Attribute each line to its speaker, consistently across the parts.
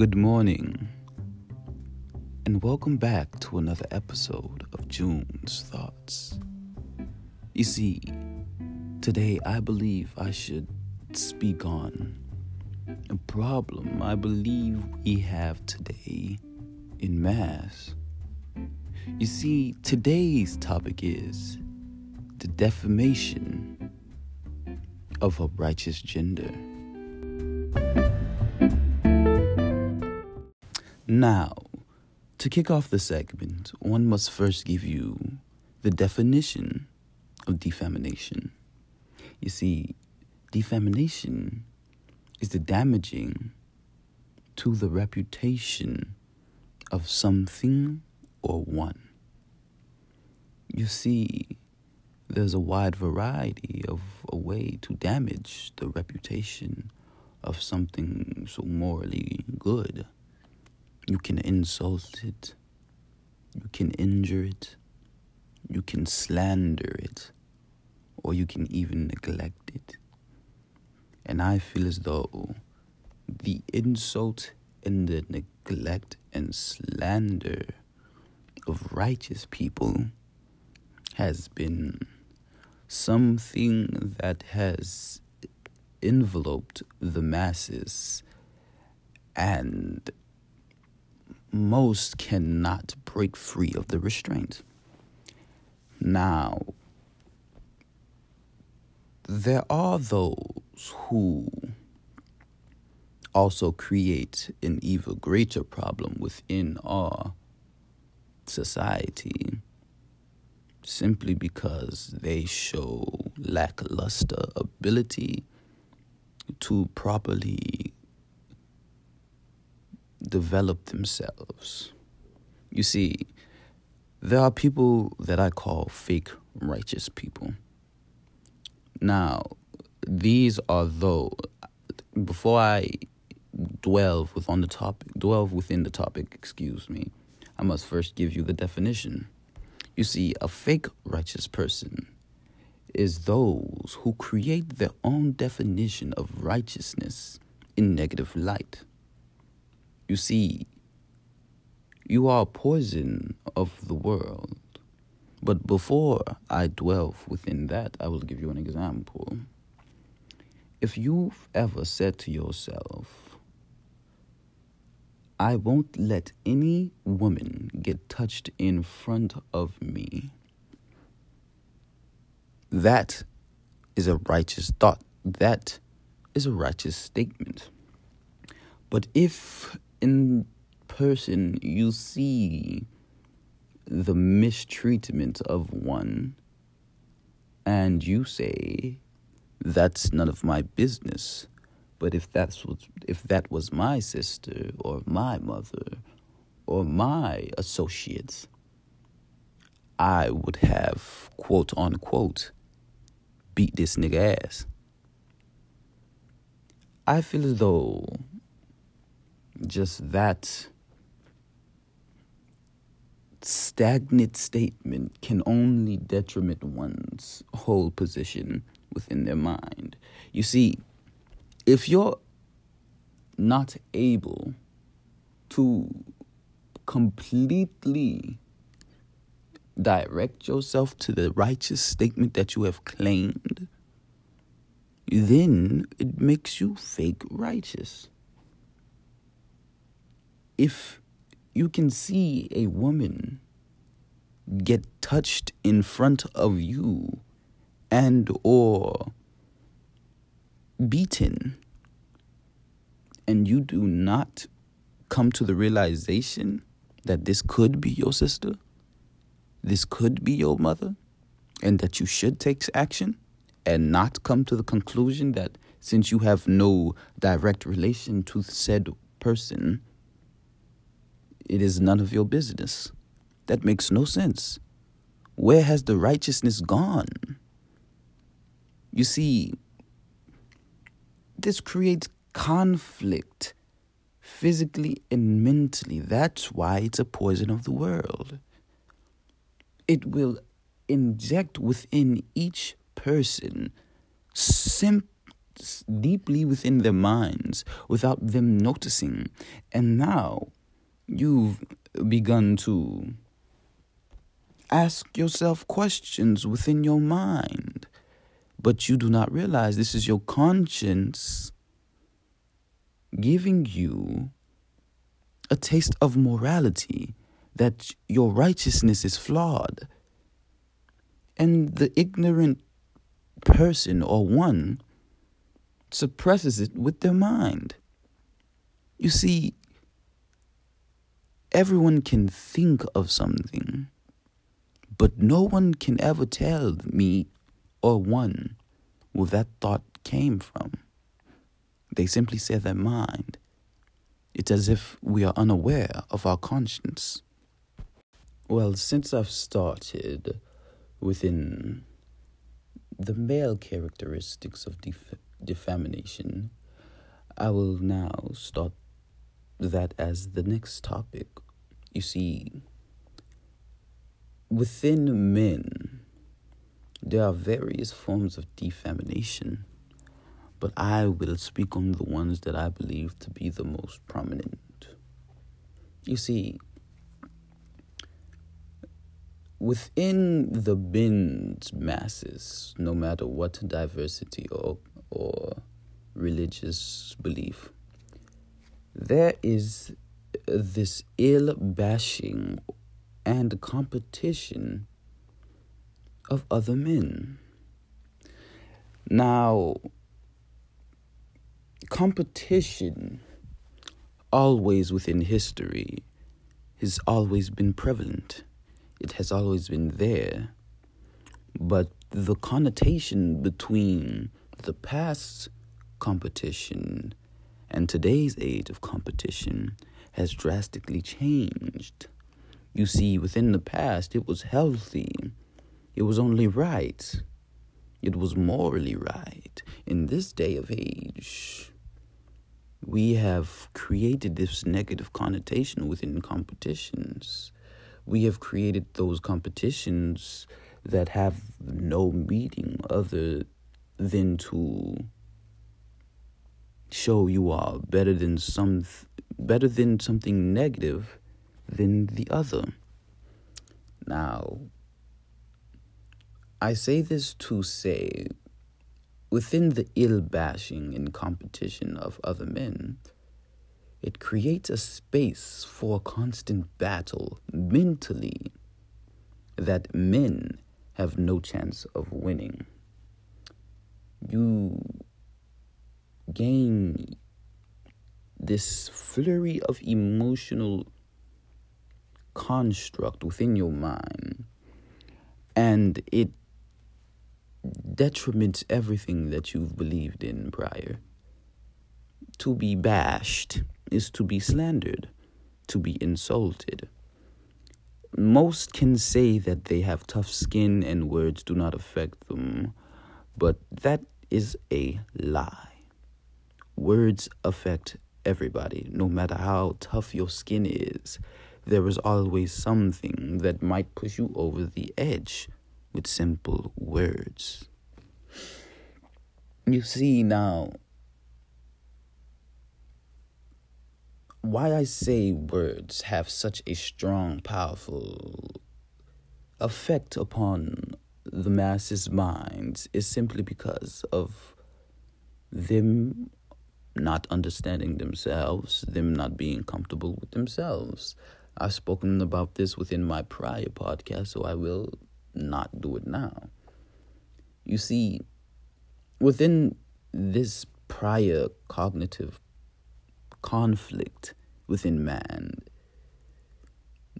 Speaker 1: Good morning, and welcome back to another episode of June's Thoughts. You see, today I believe I should speak on a problem I believe we have today in mass. You see, today's topic is the defamation of a righteous gender. Now, to kick off the segment, one must first give you the definition of defamation. You see, defamation is the damaging to the reputation of something or one. You see, there's a wide variety of a way to damage the reputation of something so morally good. You can insult it. You can injure it. You can slander it. Or you can even neglect it. And I feel as though the insult and the neglect and slander of righteous people has been something that has enveloped the masses and most cannot break free of the restraint. Now, there are those who also create an even greater problem within our society simply because they show lackluster ability to properly develop themselves. You see, there are people that I call fake righteous people. Now, these are those. Before I dwell with on the topic, dwell within the topic. Excuse me. I must first give you the definition. You see, a fake righteous person is those who create their own definition of righteousness in negative light. You see, you are poison of the world. But before I dwell within that, I will give you an example. If you've ever said to yourself, I won't let any woman get touched in front of me, that is a righteous thought. That is a righteous statement. But if in person you see the mistreatment of one and you say that's none of my business. But if that's what if that was my sister or my mother or my associates i would have quote unquote beat this nigga ass. I feel as though just that stagnant statement can only detriment one's whole position within their mind. You see, if you're not able to completely direct yourself to the righteous statement that you have claimed, then it makes you fake righteous if you can see a woman get touched in front of you and or beaten and you do not come to the realization that this could be your sister this could be your mother and that you should take action and not come to the conclusion that since you have no direct relation to said person it is none of your business. That makes no sense. Where has the righteousness gone? You see, this creates conflict physically and mentally. That's why it's a poison of the world. It will inject within each person sim- deeply within their minds without them noticing. And now you've begun to ask yourself questions within your mind, but you do not realize this is your conscience giving you a taste of morality that your righteousness is flawed. And the ignorant person or one suppresses it with their mind. You see, everyone can think of something, but no one can ever tell me or one where that thought came from. They simply say their mind. It's as if we are unaware of our conscience. Well, since I've started within the male characteristics of def- defamation, I will now start that as the next topic. You see, within men, there are various forms of defamation but I will speak on the ones that I believe to be the most prominent. You see, within the bin's masses, no matter what diversity or, or religious belief, there is this ill bashing and competition of other men. Now, competition always within history has always been prevalent. It has always been there. But the connotation between the past competition and today's age of competition has drastically changed. You see, within the past, it was healthy, it was only right, it was morally right. In this day of age, we have created this negative connotation within competitions. We have created those competitions that have no meaning other than to show you are better than some better than something negative than the other. Now, I say this to say Within the ill bashing and competition of other men, it creates a space for a constant battle mentally that men have no chance of winning. You gain this flurry of emotional construct within your mind, and it detriments everything that you've believed in prior. To be bashed is to be slandered, to be insulted. Most can say that they have tough skin and words do not affect them, but that is a lie. Words affect everybody, no matter how tough your skin is. There is always something that might push you over the edge with simple words. You see now why I say words have such a strong, powerful effect upon the masses' minds is simply because of them not understanding themselves, them not being comfortable with themselves. I've spoken about this within my prior podcast, so I will not do it now. You see, within this prior cognitive conflict within man,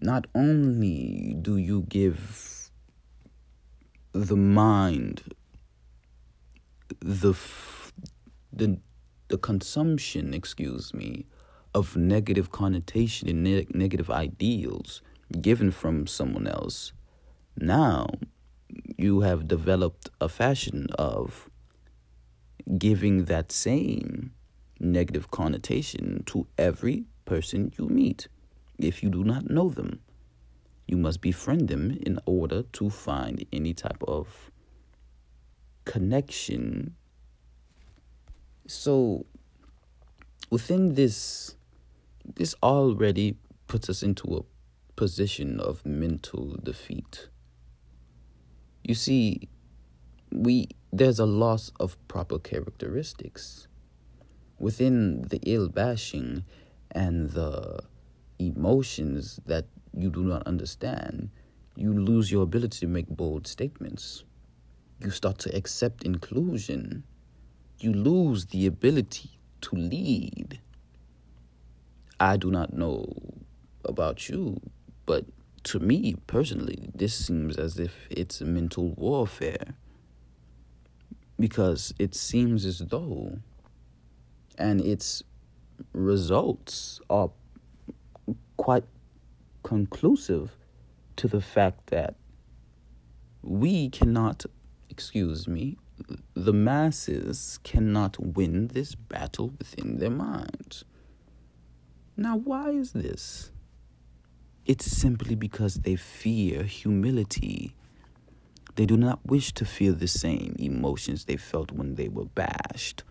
Speaker 1: not only do you give the mind the the the consumption, excuse me, of negative connotation and ne- negative ideals given from someone else, now, you have developed a fashion of giving that same negative connotation to every person you meet. If you do not know them, you must befriend them in order to find any type of connection So within this, this already puts us into a position of mental defeat. You see, we there's a loss of proper characteristics within the ill bashing and the emotions that you do not understand. You lose your ability to make bold statements. You start to accept inclusion. You lose the ability to lead. I do not know about you, but to me personally, this seems as if it's a mental warfare. Because it seems as though, and its results are quite conclusive to the fact that we cannot, excuse me, the masses cannot win this battle within their minds. Now, why is this? It's simply because they fear humility. They do not wish to feel the same emotions they felt when they were bashed.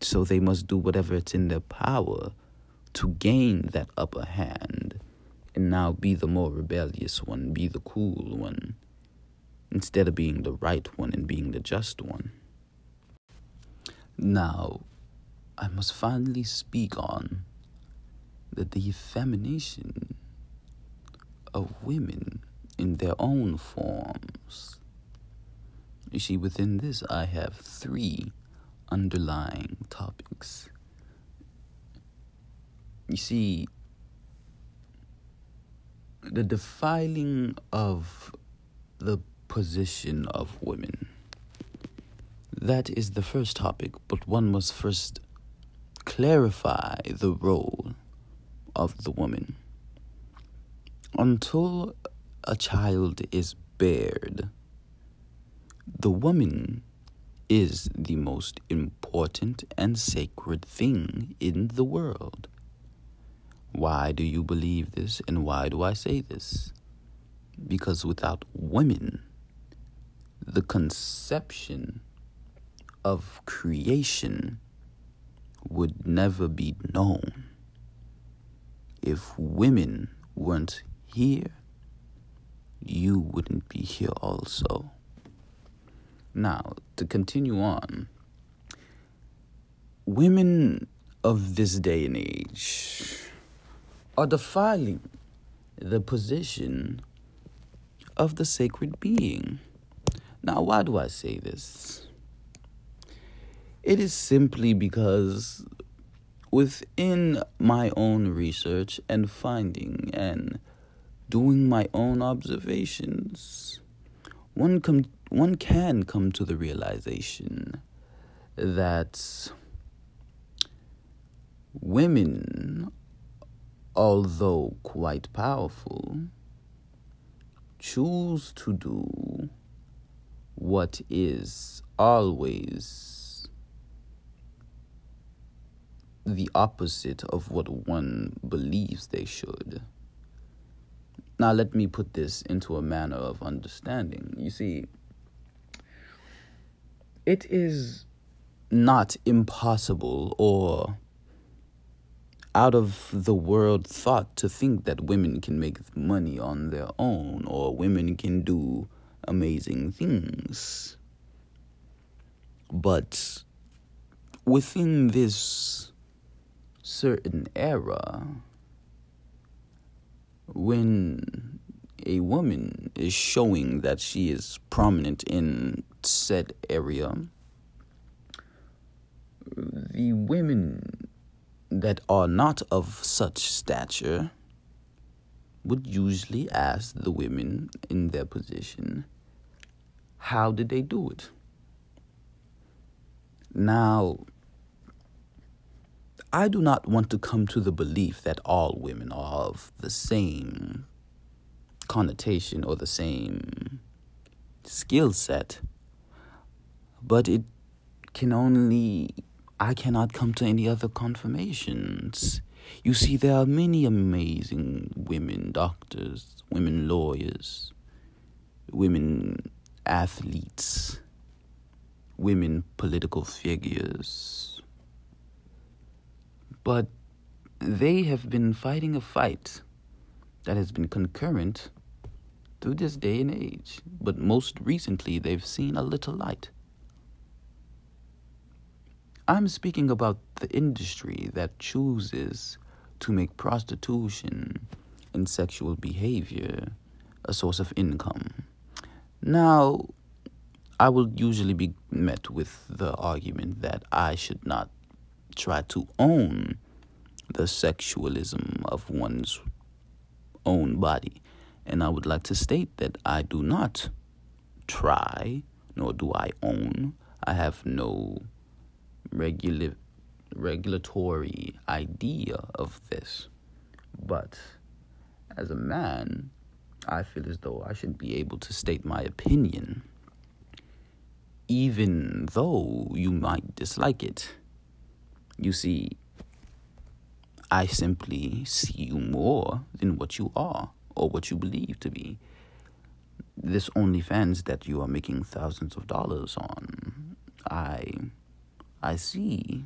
Speaker 1: So they must do whatever it's in their power to gain that upper hand and now be the more rebellious one, be the cool one instead of being the right one and being the just one. Now, I must finally speak on the defamation of women in their own forms. You see, within this, I have three underlying topics. You see, the defiling of the position of women. That is the first topic, but one must first clarify the role of the woman. Until a child is bared, the woman is the most important and sacred thing in the world. Why do you believe this, and why do I say this? Because without women, the conception of creation would never be known. If women weren't here, you wouldn't be here also. Now, to continue on, women of this day and age are defiling the position of the sacred being. Now, why do I say this? It is simply because within my own research and finding and doing my own observations, one com- one can come to the realization that women, although quite powerful, choose to do what is always the opposite of what one believes they should. Now, let me put this into a manner of understanding. You see, it is not impossible or out of the world thought to think that women can make money on their own or women can do amazing things. But within this certain era, when a woman is showing that she is prominent in said area, the women that are not of such stature would usually ask the women in their position, how did they do it? Now, I do not want to come to the belief that all women are of the same connotation or the same skill set, but it can only, I cannot come to any other confirmations. You see, there are many amazing women doctors, women lawyers, women athletes, women political figures. But they have been fighting a fight that has been concurrent through this day and age, but most recently they've seen a little light. I'm speaking about the industry that chooses to make prostitution and sexual behavior a source of income. Now, I will usually be met with the argument that I should not try to own the sexualism of one's own body. And I would like to state that I do not try, nor do I own. I have no regula- regulatory idea of this. But as a man, I feel as though I should be able to state my opinion, even though you might dislike it. You see, I simply see you more than what you are or what you believe to be. This OnlyFans that you are making thousands of dollars on, I, I see.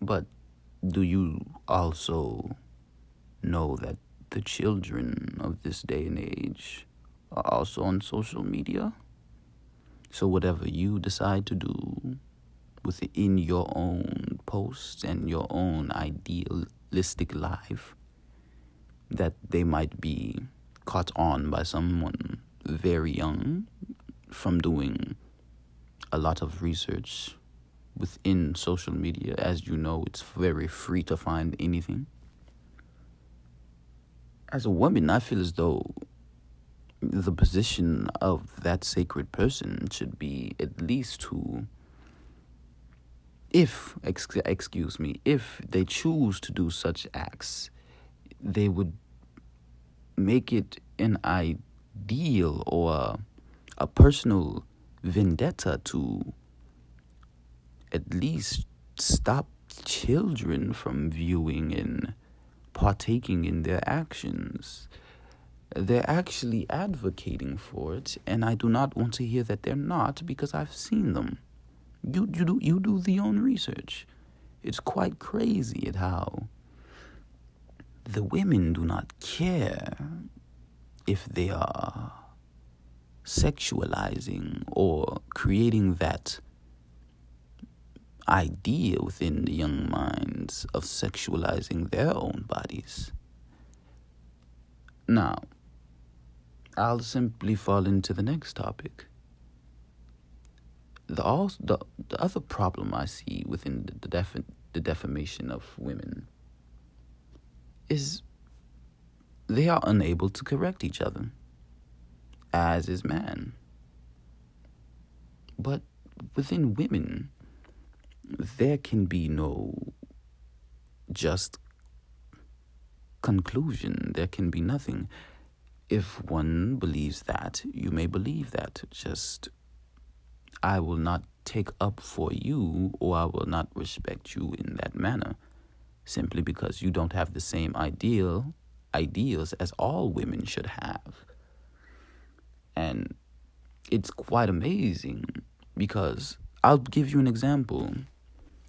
Speaker 1: But do you also know that the children of this day and age are also on social media? So whatever you decide to do within your own posts and your own idealistic life, that they might be caught on by someone very young from doing a lot of research within social media. As you know, it's very free to find anything. As a woman, I feel as though the position of that sacred person should be at least to if ex- excuse me if they choose to do such acts they would make it an ideal or a personal vendetta to at least stop children from viewing and partaking in their actions. They're actually advocating for it, and I do not want to hear that they're not because I've seen them. You, you, do, you do the own research. It's quite crazy at how the women do not care if they are sexualizing or creating that idea within the young minds of sexualizing their own bodies. Now, I'll simply fall into the next topic. The, also, the, the other problem I see within the, the, the defamation of women is they are unable to correct each other, as is man. But within women, there can be no just conclusion. There can be nothing. If one believes that, you may believe that. Just, I will not take up for you, or I will not respect you in that manner simply because you don't have the same ideal ideals as all women should have. And it's quite amazing because I'll give you an example.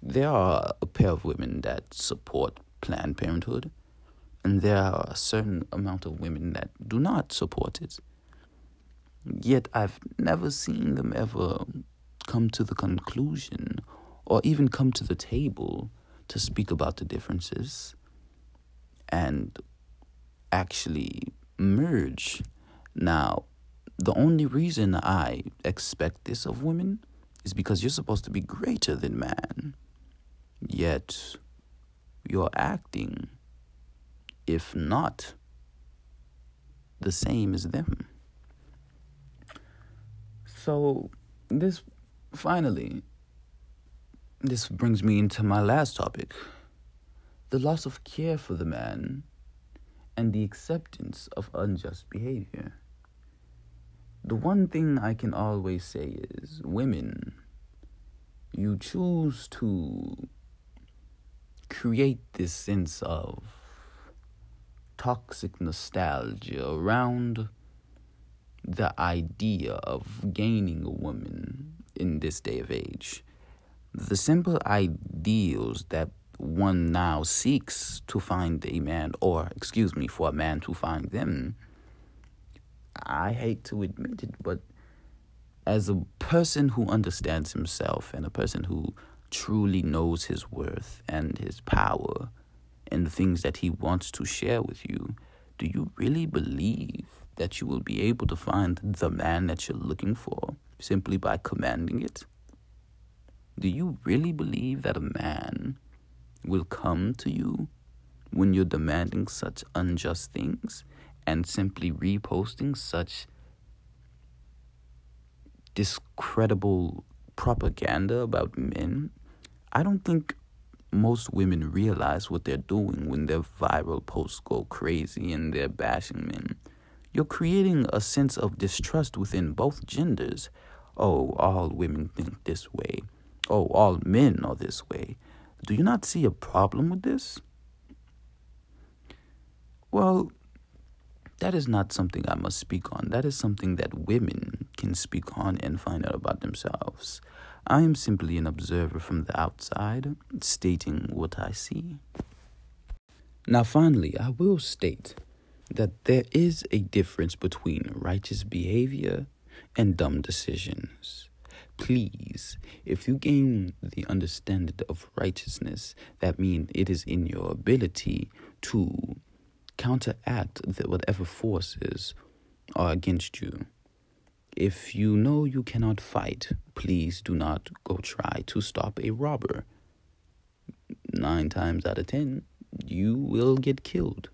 Speaker 1: There are a pair of women that support Planned Parenthood, and there are a certain amount of women that do not support it. Yet I've never seen them ever come to the conclusion or even come to the table to speak about the differences and actually merge. Now, the only reason I expect this of women is because you're supposed to be greater than man. Yet, you're acting, if not the same as them. So, this finally this brings me into my last topic the loss of care for the man and the acceptance of unjust behavior. The one thing I can always say is women, you choose to create this sense of toxic nostalgia around the idea of gaining a woman in this day of age. The simple ideals that one now seeks to find a man, or excuse me, for a man to find them. I hate to admit it, but as a person who understands himself and a person who truly knows his worth and his power and the things that he wants to share with you, do you really believe that you will be able to find the man that you're looking for simply by commanding it? Do you really believe that a man will come to you when you're demanding such unjust things and simply reposting such discredible propaganda about men, I don't think most women realize what they're doing when their viral posts go crazy and they're bashing men. You're creating a sense of distrust within both genders. Oh, all women think this way. Oh, all men are this way. Do you not see a problem with this? Well, that is not something I must speak on. That is something that women can speak on and find out about themselves. I am simply an observer from the outside, stating what I see. Now, finally, I will state that there is a difference between righteous behavior and dumb decisions. Please, if you gain the understanding of righteousness, that means it is in your ability to counteract the, whatever forces are against you. If you know you cannot fight, please do not go try to stop a robber. Nine times out of ten, you will get killed.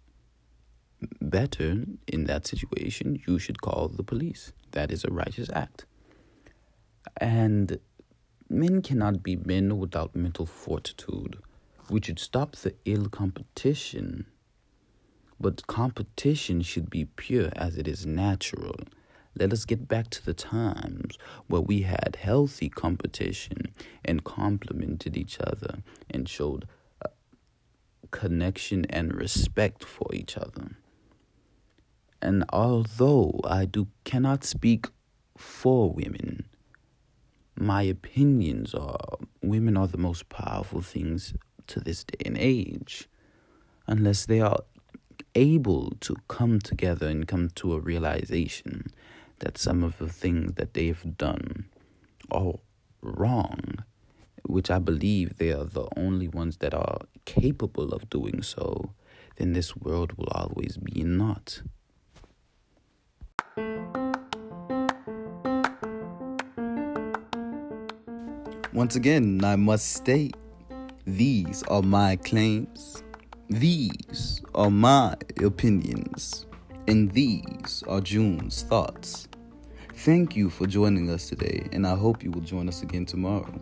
Speaker 1: Better, in that situation, you should call the police. That is a righteous act. And men cannot be men without mental fortitude. We should stop the ill competition but competition should be pure as it is natural. Let us get back to the times where we had healthy competition and complimented each other and showed uh, connection and respect for each other. And although I do cannot speak for women, my opinions are women are the most powerful things to this day and age unless they are able to come together and come to a realization that some of the things that they've done are wrong, which I believe they are the only ones that are capable of doing so, then this world will always be not. Once again, I must state these are my claims these are my opinions, and these are June's thoughts. Thank you for joining us today, and I hope you will join us again tomorrow.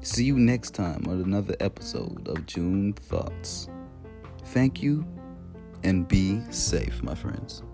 Speaker 1: See you next time on another episode of June Thoughts. Thank you, and be safe, my friends.